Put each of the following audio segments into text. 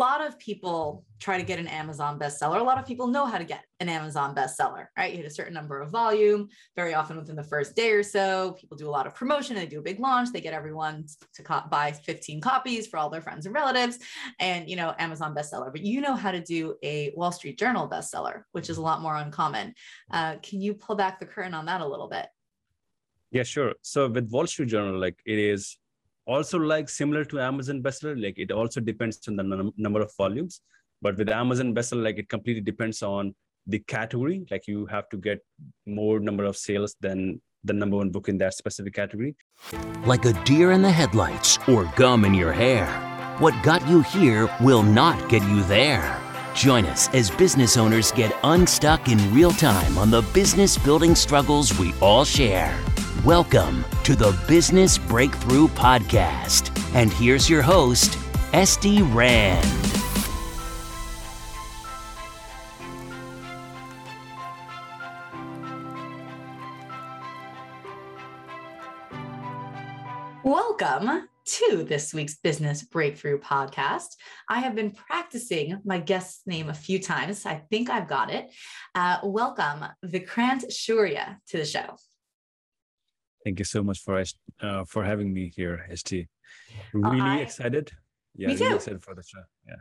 lot of people try to get an Amazon bestseller. A lot of people know how to get an Amazon bestseller, right? You hit a certain number of volume, very often within the first day or so. People do a lot of promotion, they do a big launch, they get everyone to co- buy 15 copies for all their friends and relatives, and you know, Amazon bestseller. But you know how to do a Wall Street Journal bestseller, which is a lot more uncommon. Uh, can you pull back the curtain on that a little bit? Yeah, sure. So with Wall Street Journal, like it is also like similar to Amazon bestseller, like it also depends on the num- number of volumes. But with Amazon bestseller, like it completely depends on the category. Like you have to get more number of sales than the number one book in that specific category. Like a deer in the headlights or gum in your hair. What got you here will not get you there. Join us as business owners get unstuck in real time on the business building struggles we all share. Welcome to the Business Breakthrough Podcast. And here's your host, Esty Rand. Welcome to this week's Business Breakthrough Podcast. I have been practicing my guest's name a few times. I think I've got it. Uh, welcome, Vikrant Shaurya, to the show. Thank you so much for uh, for having me here, ST. Really I, excited. Yeah, me too. really excited for the show. Yeah.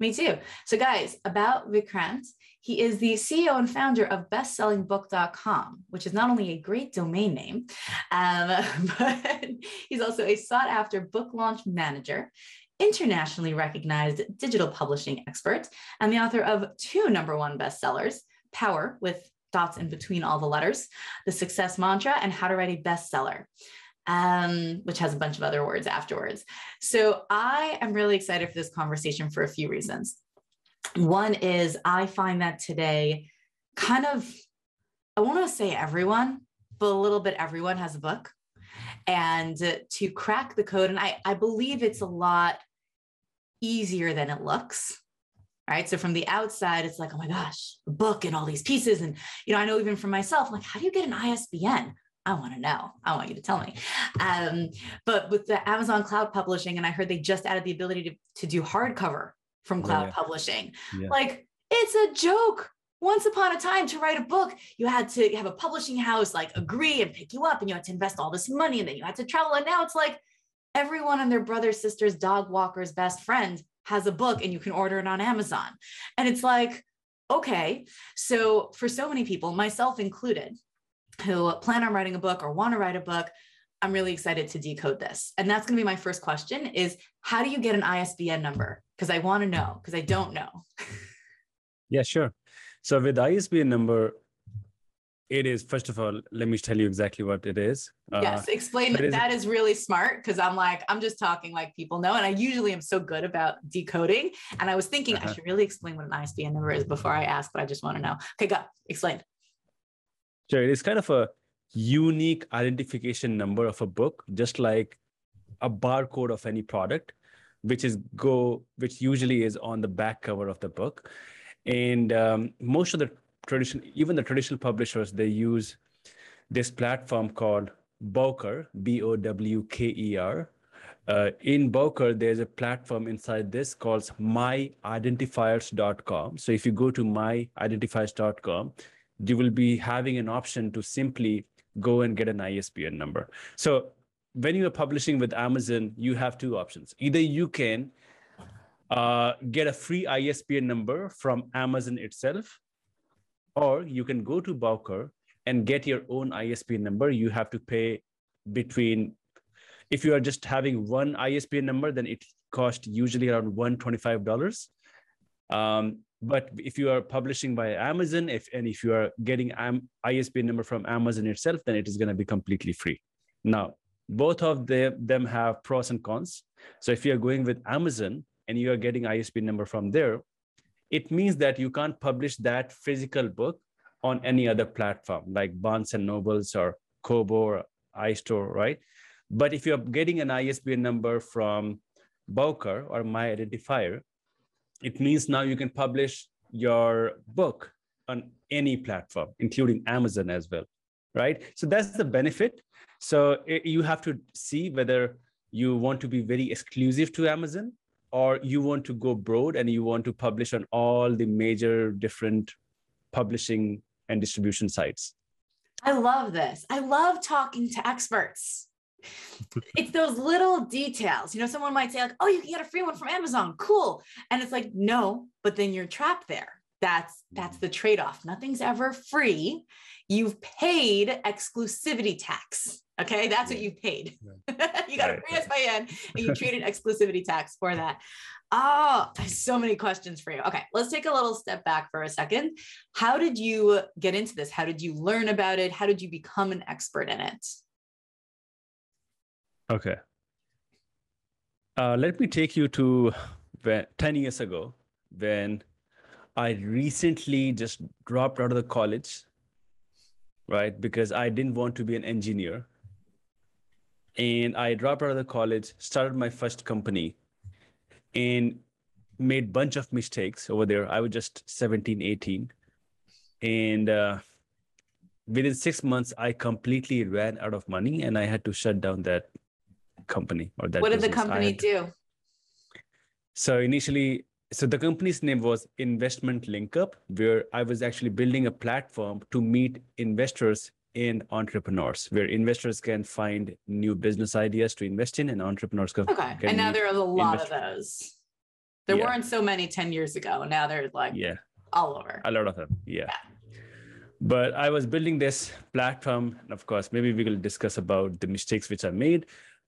Me too. So, guys, about Vikrant, he is the CEO and founder of bestsellingbook.com, which is not only a great domain name, um, but he's also a sought after book launch manager, internationally recognized digital publishing expert, and the author of two number one bestsellers Power with dots in between all the letters, the success mantra, and how to write a bestseller. Um, which has a bunch of other words afterwards. So I am really excited for this conversation for a few reasons. One is I find that today, kind of, I want to say everyone, but a little bit everyone has a book. And to crack the code, and I, I believe it's a lot easier than it looks right so from the outside it's like oh my gosh a book and all these pieces and you know i know even for myself I'm like how do you get an isbn I want to know. I want you to tell me. Um, but with the Amazon Cloud Publishing, and I heard they just added the ability to, to do hardcover from cloud yeah. publishing. Yeah. Like it's a joke. Once upon a time, to write a book, you had to have a publishing house like agree and pick you up, and you had to invest all this money, and then you had to travel. And now it's like everyone and their brother, sisters, dog walker's best friend has a book and you can order it on Amazon. And it's like, okay. So for so many people, myself included, who plan on writing a book or want to write a book, I'm really excited to decode this. And that's going to be my first question is how do you get an ISBN number? Because I want to know, because I don't know. yeah, sure. So with ISBN number, it is, first of all, let me tell you exactly what it is. Yes, uh, explain that. Is, that is really smart because I'm like, I'm just talking like people know. And I usually am so good about decoding. And I was thinking uh-huh. I should really explain what an ISBN number is before I ask, but I just want to know. Okay, go, explain. Sure. It is kind of a unique identification number of a book, just like a barcode of any product, which is go, which usually is on the back cover of the book. And um, most of the traditional, even the traditional publishers, they use this platform called Bowker, B O W K E R. Uh, in Bowker, there's a platform inside this called myidentifiers.com. So if you go to myidentifiers.com, you will be having an option to simply go and get an ISBN number. So when you are publishing with Amazon, you have two options. Either you can uh, get a free ISBN number from Amazon itself, or you can go to Bowker and get your own ISBN number. You have to pay between, if you are just having one ISBN number, then it costs usually around $125. Um, but if you are publishing by Amazon, if and if you are getting Am- ISBN number from Amazon itself, then it is going to be completely free. Now, both of them, them have pros and cons. So if you are going with Amazon and you are getting ISBN number from there, it means that you can't publish that physical book on any other platform like Barnes and Nobles or Kobo or iStore, right? But if you're getting an ISBN number from Bowker or My Identifier, it means now you can publish your book on any platform, including Amazon as well, right? So that's the benefit. So it, you have to see whether you want to be very exclusive to Amazon or you want to go broad and you want to publish on all the major different publishing and distribution sites I love this. I love talking to experts. it's those little details. You know, someone might say, like, oh, you can get a free one from Amazon. Cool. And it's like, no, but then you're trapped there. That's that's mm. the trade-off. Nothing's ever free. You've paid exclusivity tax. Okay, that's what you paid. you got a free ISBN and you traded exclusivity tax for that. Oh, I so many questions for you. Okay, let's take a little step back for a second. How did you get into this? How did you learn about it? How did you become an expert in it? Okay. Uh, let me take you to when, 10 years ago when I recently just dropped out of the college, right? Because I didn't want to be an engineer. And I dropped out of the college, started my first company, and made bunch of mistakes over there. I was just 17, 18. And uh, within six months, I completely ran out of money and I had to shut down that company or that. What did the company do? so initially, so the company's name was Investment Link Up, where I was actually building a platform to meet investors and entrepreneurs, where investors can find new business ideas to invest in, and entrepreneurs can. Okay. can And now there are a lot of those. There Yeah. weren't so many 10 years ago. Now they're like Yeah, all over. a lot of them. Yeah. But I was building this platform, and of course, maybe we will discuss about the mistakes which I made.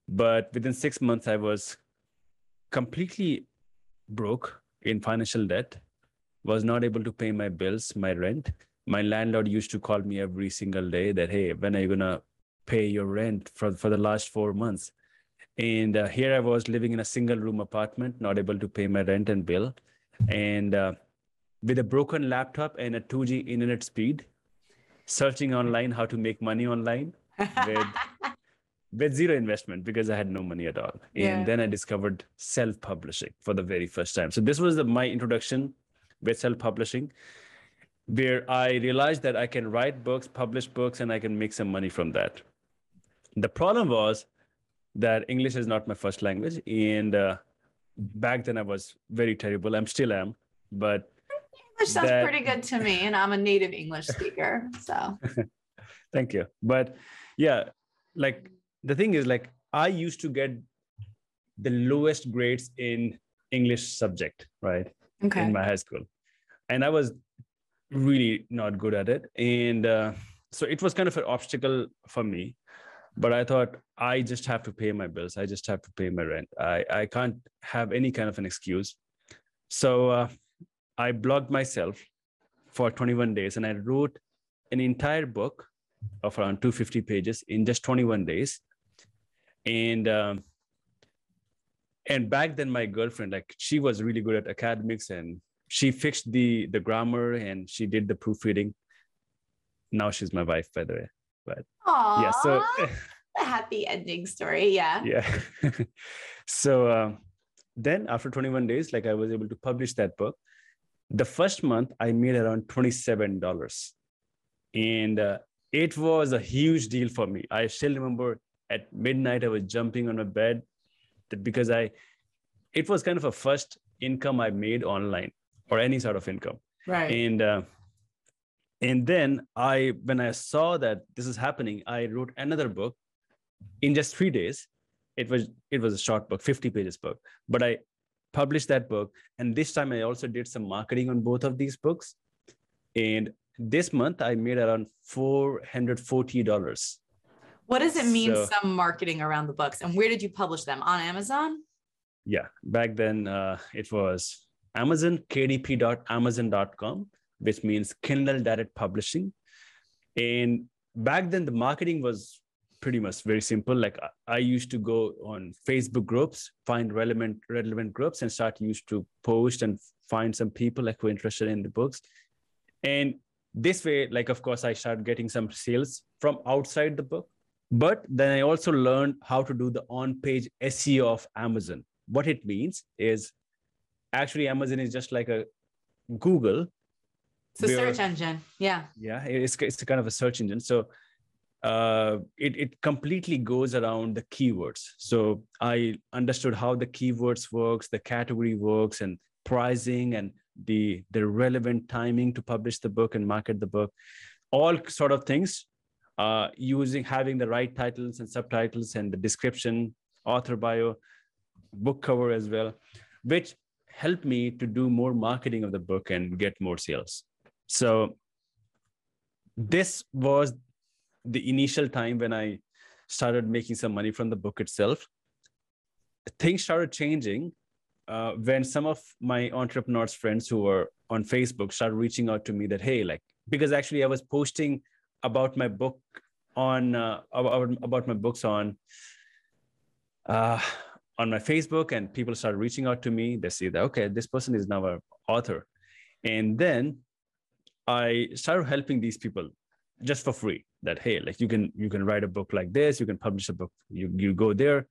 But within six months, I was completely broke in financial debt, was not able to pay my bills, my rent. My landlord used to call me every single day that, hey, when are you gonna pay your rent for, for the last four months? And uh, here I was living in a single room apartment, not able to pay my rent and bill. And uh, with a broken laptop and a 2G internet speed, searching online how to make money online with, with zero investment because I had no money at all. And Yeah. then I discovered self publishing for the very first time. So this was the, my introduction with self publishing, where I realized that I can write books, publish books, and I can make some money from that. The problem was that English is not my first language. And uh, back then I was very terrible. I'm still am, but English sounds that- pretty good to me. And I'm a native English speaker. So thank you but yeah like the thing is like i used to get the lowest grades in english subject right okay. in my high school and i was really not good at it. And uh, so it was kind of an obstacle for me but i thought i just have to pay my bills. I just have to pay my rent. I i can't have any kind of an excuse. So uh, i blogged myself for 21 days and i wrote an entire book of around 250 pages in just 21 days. And um, and back then my girlfriend like she was really good at academics and she fixed the the grammar and she did the proofreading. Now she's my wife by the way But Aww, yeah so a happy ending story. Yeah. yeah. So um, then after 21 days like i was able to publish that book. The first month i made around $27 and uh, it was a huge deal for me. I still remember at midnight i was jumping on a bed because i it was kind of a first income i made online or any sort of income Right. and uh, and then i when i saw that this is happening i wrote another book in just three days it was it was a short book 50 pages book but i published that book and this time i also did some marketing on both of these books and this month i made around $440 what does it mean, so- some marketing around the books? And where did you publish them? On Amazon? yeah back then uh, it was amazon kdp.amazon.com which means kindle direct publishing. And back then the marketing was pretty much very simple. Like I- used to go on facebook groups find relevant relevant groups and start used to post and find some people like who are interested in the books. And this way like of course i started getting some sales from outside the book. But then i also learned how to do the on page seo of amazon. What it means is actually amazon is just like a google It's a search engine. Yeah. yeah it's, it's kind of a search engine so uh, it, it completely goes around the keywords. So I understood how the keywords works, the category works, and pricing and the the relevant timing to publish the book and market the book, all sort of things. Uh, using having the right titles and subtitles and the description, author bio, book cover as well, which helped me to do more marketing of the book and get more sales. So this was the initial time when I started making some money from the book itself. Things started changing uh, when some of my entrepreneurs friends who were on Facebook started reaching out to me that, hey, like, because actually I was posting about my book on, uh, about my books on, uh, on my Facebook and people started reaching out to me. They see that, okay, this person is now an author. And then I started helping these people just for free that hey like you can you can write a book like this you can publish a book you you go there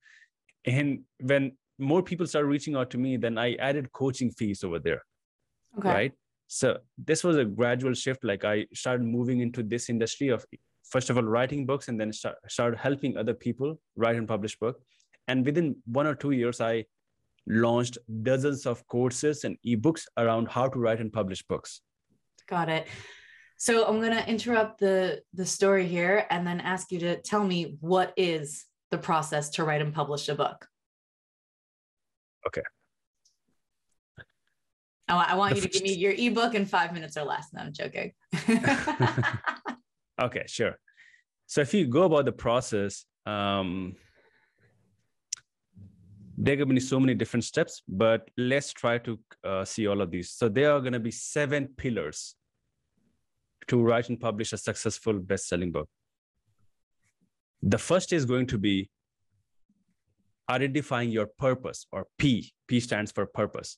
and when more people started reaching out to me then i added coaching fees over there okay. right so this was a gradual shift like i started moving into this industry of first of all writing books and then start, started helping other people write and publish book and within one or two years i launched dozens of courses and ebooks around how to write and publish books got it so I'm going to interrupt the the story here and then ask you to tell me what is the process to write and publish a book. Okay. I, I want you to give me your ebook in five minutes or less. No, I'm joking. okay, sure. So if you go about the process, um, there are going to be so many different steps, but let's try to uh, see all of these. So there are going to be seven pillars to write and publish a successful best-selling book the first is going to be identifying your purpose or p p stands for purpose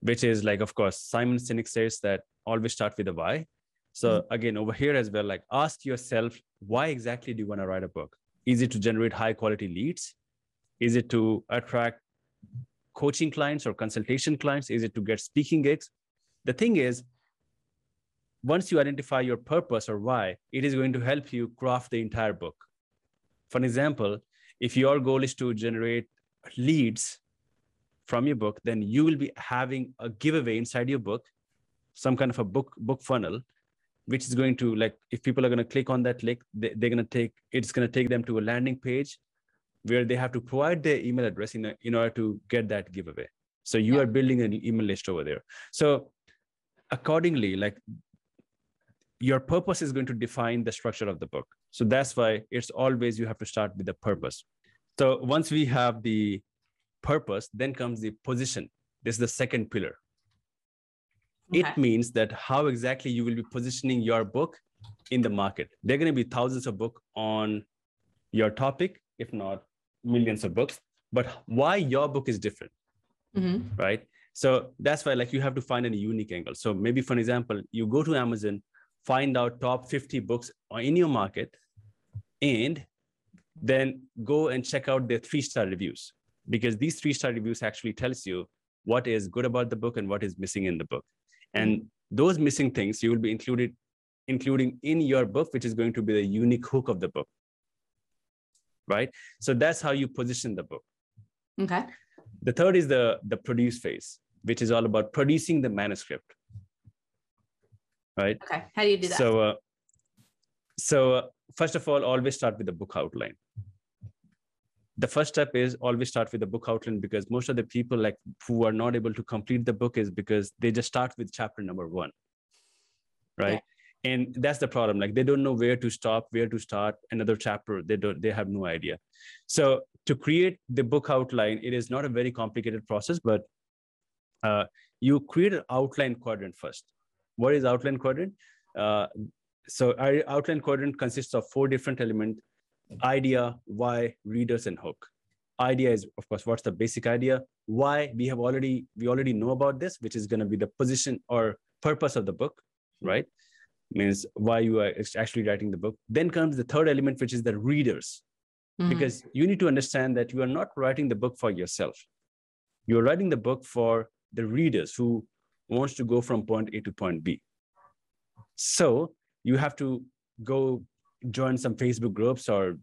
which is like of course simon sinek says that always start with a why so mm-hmm. again over here as well like ask yourself why exactly do you want to write a book is it to generate high quality leads is it to attract coaching clients or consultation clients? Is it to get speaking gigs? The thing is once you identify your purpose or why, it is going to help you craft the entire book. For an example, if your goal is to generate leads from your book, then you will be having a giveaway inside your book, some kind of a book book funnel, which is going to like if people are going to click on that link, they, are going to take it's going to take them to a landing page where they have to provide their email address in, a, in order to get that giveaway. So you yeah. are building an email list over there. So accordingly, like your purpose is going to define the structure of the book. So that's why it's always you have to start with the purpose. So once we have the purpose, then comes the position. This is the second pillar. Okay. It means that how exactly you will be positioning your book in the market. There are going to be thousands of books on your topic, if not millions of books. But why your book is different, mm-hmm. right? So that's why, like, you have to find a unique angle. So maybe, for example, you go to Amazon, find out top 50 books in your market and then go and check out their three star reviews because these three star reviews actually tells you what is good about the book and what is missing in the book and mm-hmm. those missing things you will be included including in your book which is going to be the unique hook of the book right so that's how you position the book okay the third is the the produce phase which is all about producing the manuscript right? Okay. How do you do that? So, uh, so uh, first of all, always start with the book outline. The first step is always start with the book outline because most of the people like who are not able to complete the book is because they just start with chapter number one, right? And that's the problem. Like they don't know where to stop, where to start another chapter. They don't. They have no idea. So to create the book outline, it is not a very complicated process, but uh, you create an outline quadrant first what is outline quadrant? Uh, so our outline quadrant consists of four different elements, idea, why, readers, and hook. Idea is, of course, what's the basic idea? Why we have already, we already know about this, which is going to be the position or purpose of the book, right? Means why you are actually writing the book. Then comes the third element, which is the readers. Mm-hmm. Because you need to understand that you are not writing the book for yourself. You're writing the book for the readers who wants to go from point A to point B. So you have to go join some Facebook groups or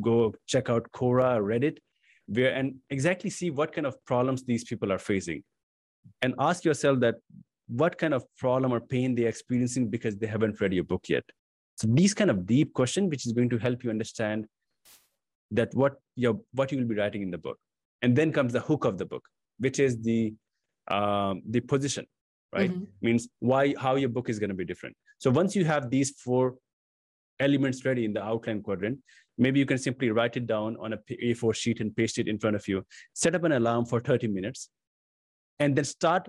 go check out Quora or Reddit, where and exactly see what kind of problems these people are facing, and ask yourself that what kind of problem or pain they're experiencing because they haven't read your book yet. So these kind of deep questions, which is going to help you understand that what your what you will be writing in the book, and then comes the hook of the book, which is the um, the position, right? Mm-hmm. Means why how your book is going to be different. So once you have these four elements ready in the outline quadrant, maybe you can simply write it down on a A4 sheet and paste it in front of you. Set up an alarm for 30 minutes, and then start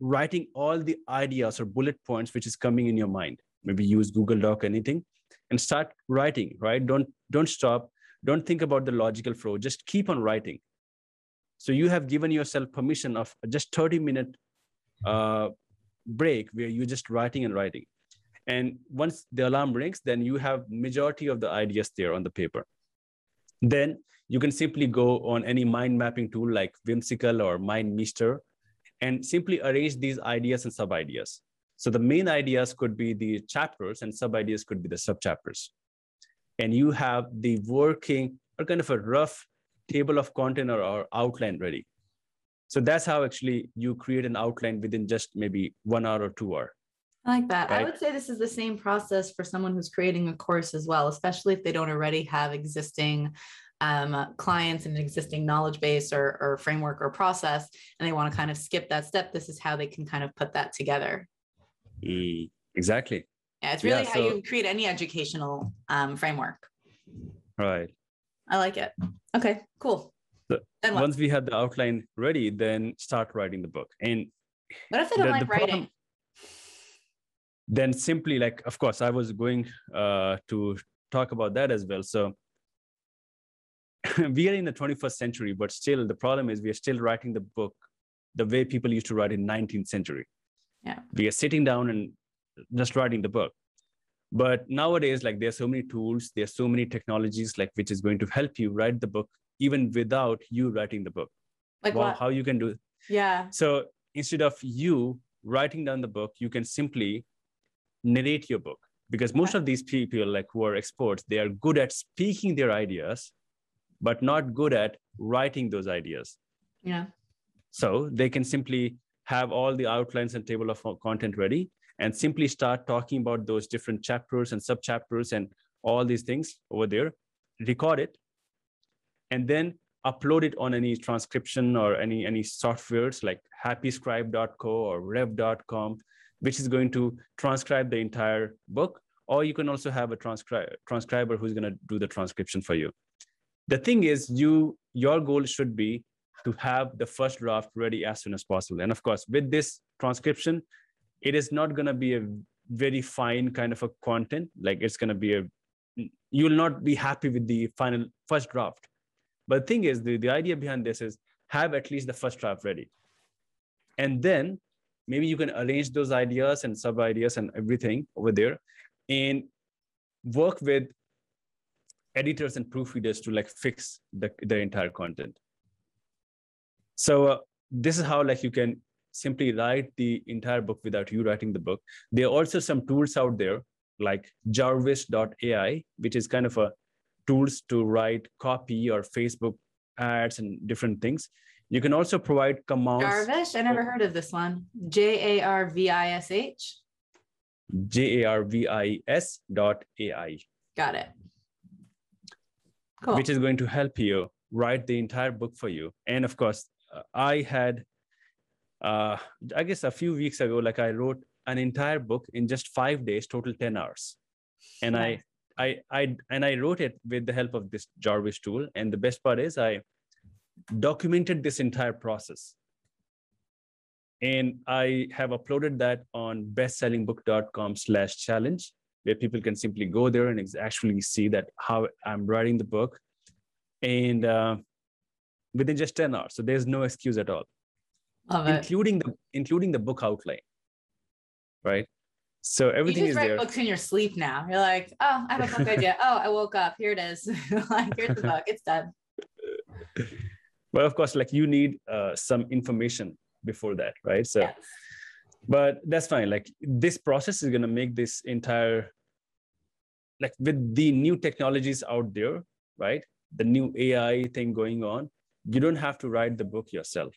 writing all the ideas or bullet points which is coming in your mind. Maybe use Google Doc, anything, and start writing. Right? Don't don't stop. Don't think about the logical flow. Just keep on writing. So you have given yourself permission of just 30 minute uh, break where you're just writing and writing. And once the alarm rings, then you have majority of the ideas there on the paper. Then you can simply go on any mind mapping tool like Whimsical or MindMeister and simply arrange these ideas and sub ideas. So the main ideas could be the chapters and sub ideas could be the sub chapters. And you have the working or kind of a rough table of content or, or outline ready. So that's how actually you create an outline within just maybe one hour or two hour. I like that. Right? I would say this is the same process for someone who's creating a course as well, especially if they don't already have existing um, clients and an existing knowledge base or, or framework or process, and they want to kind of skip that step. This is how they can kind of put that together. Mm, exactly. Yeah, it's really yeah, how so, you create any educational um, framework. Right. I like it. Okay, cool. So once we had the outline ready, then start writing the book. And what if I don't the, like the writing? Problem, then simply like, of course, I was going uh, to talk about that as well. So we are in the 21st century, but still the problem is we are still writing the book the way people used to write in 19th century. Yeah. We are sitting down and just writing the book. But nowadays like there's so many tools there's so many technologies like which is going to help you write the book even without you writing the book. Like how you can do it yeah. So instead of you writing down the book you can simply narrate your book. Because most of these people like who are experts they are good at speaking their ideas but not good at writing those ideas. Yeah. So they can simply have all the outlines and table of content ready and simply start talking about those different chapters and sub chapters and all these things over there record it and then upload it on any transcription or any any softwares like happyscribe.co or rev.com which is going to transcribe the entire book or you can also have a transcri- transcriber who's going to do the transcription for you the thing is you your goal should be to have the first draft ready as soon as possible. And of course with this transcription it is not going to be a very fine kind of a content. Like it's going to be a you'll not be happy with the final first draft. But the thing is the, the idea behind this is have at least the first draft ready. And then maybe you can arrange those ideas and sub ideas and everything over there and work with editors and proofreaders to like fix the, the entire content so uh, this is how like you can simply write the entire book without you writing the book. There are also some tools out there like jarvis.ai, which is kind of a tools to write copy or Facebook ads and different things. You can also provide commands. Jarvis, I never heard of this one. J A R V I S H. J A R V I S dot AI. Got it. Cool. Which is going to help you write the entire book for you. And of course, I had uh, I guess a few weeks ago, like I wrote an entire book in just five days, total 10 hours. And I, I, I, and I wrote it with the help of this Jarvis tool. And the best part is I documented this entire process. And I have uploaded that on bestsellingbook.com slash challenge, where people can simply go there and actually see that how I'm writing the book. And uh, within just 10 hours. So there's no excuse at all. Love including it. the including the book outline right so everything you just write there. books in your sleep now you're like oh i have a book idea oh i woke up here it is like here's the book it's done but of course like you need uh, some information before that right so yes. But that's fine like this process is going to make this entire like with the new technologies out there, right? The new AI thing going on, you don't have to write the book yourself.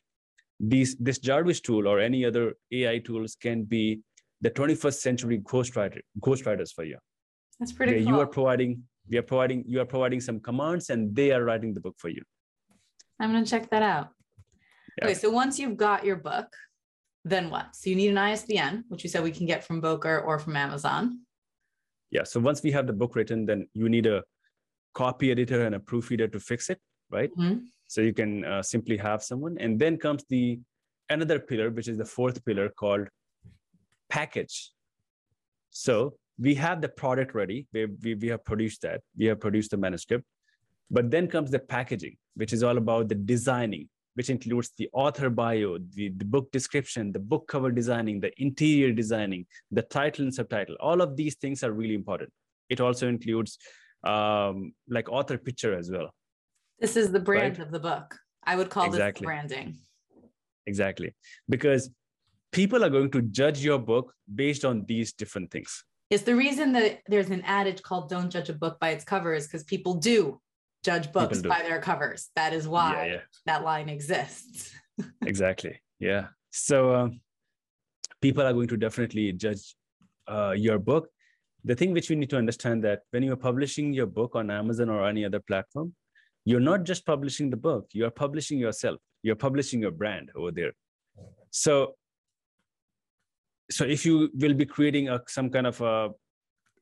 These this Jarvis tool or any other AI tools can be the 21st century ghostwriter ghostwriters for you. That's pretty cool. you are providing we are providing you are providing some commands and they are writing the book for you. I'm gonna check that out. Yeah. Okay, so once you've got your book, then what? So you need an ISBN, which you said we can get from Bowker or from Amazon. Yeah. So once we have the book written, then you need a copy editor and a proofreader to fix it, right? Mhm. So you can uh, simply have someone, and then comes the another pillar, which is the fourth pillar called package. So we have the product ready. We, we, we have produced that. We have produced the manuscript. But then comes the packaging, which is all about the designing, which includes the author bio, the, the book description, the book cover designing, the interior designing, the title and subtitle. All of these things are really important. It also includes um, like author picture as well. This is the brand Right. of the book. I would call Exactly. this branding. Exactly. Because people are going to judge your book based on these different things. It's the reason that there's an adage called "Don't judge a book by its cover" is because people do judge books by their covers. That is why Yeah, yeah. that line exists. exactly yeah so um, people are going to definitely judge uh, your book the thing which you need to understand that when you're publishing your book on amazon or any other platform you're not just publishing the book you're publishing yourself you're publishing your brand over there so so if you will be creating a, some kind of a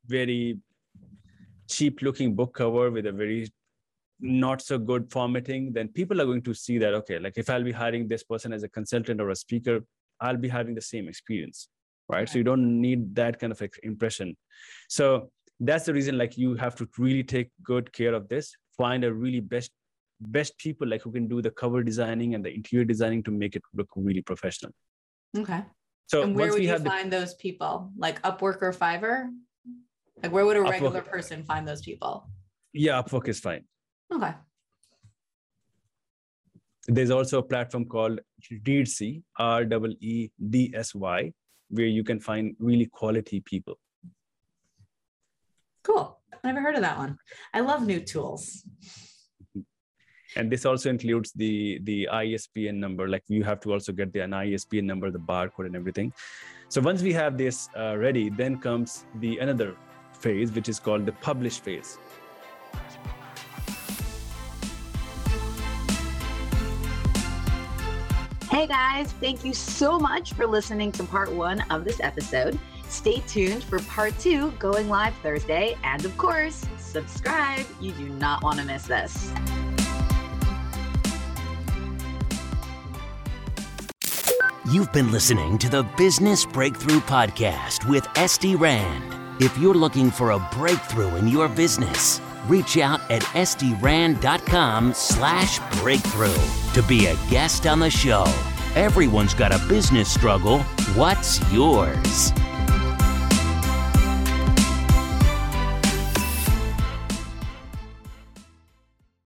very cheap looking book cover with a very not so good formatting, then people are going to see that, okay, like if I'll be hiring this person as a consultant or a speaker, I'll be having the same experience, right? So you don't need that kind of impression. So that's the reason, like you have to really take good care of this, find a really best best people like who can do the cover designing and the interior designing to make it look really professional. Okay. So and where would you have the find those people? Like Upwork or Fiverr? Like where would a Upwork. regular person find those people? yeah, Upwork is fine. Okay. There's also a platform called Reedsy, R E E D S Y, where you can find really quality people. Cool. Never heard of that one. I love new tools. And this also includes the the ISBN number. Like you have to also get the an ISBN number, the barcode, and everything. So once we have this uh, ready, then comes the another phase, which is called the publish phase. Hey guys, thank you so much for listening to part one of this episode. Stay tuned for part two going live Thursday. And of course, subscribe. You do not want to miss this. You've been listening to the Business Breakthrough Podcast with SD Rand. If you're looking for a breakthrough in your business, reach out at sdrand.com slash breakthrough to be a guest on the show. Everyone's got a business struggle. What's yours?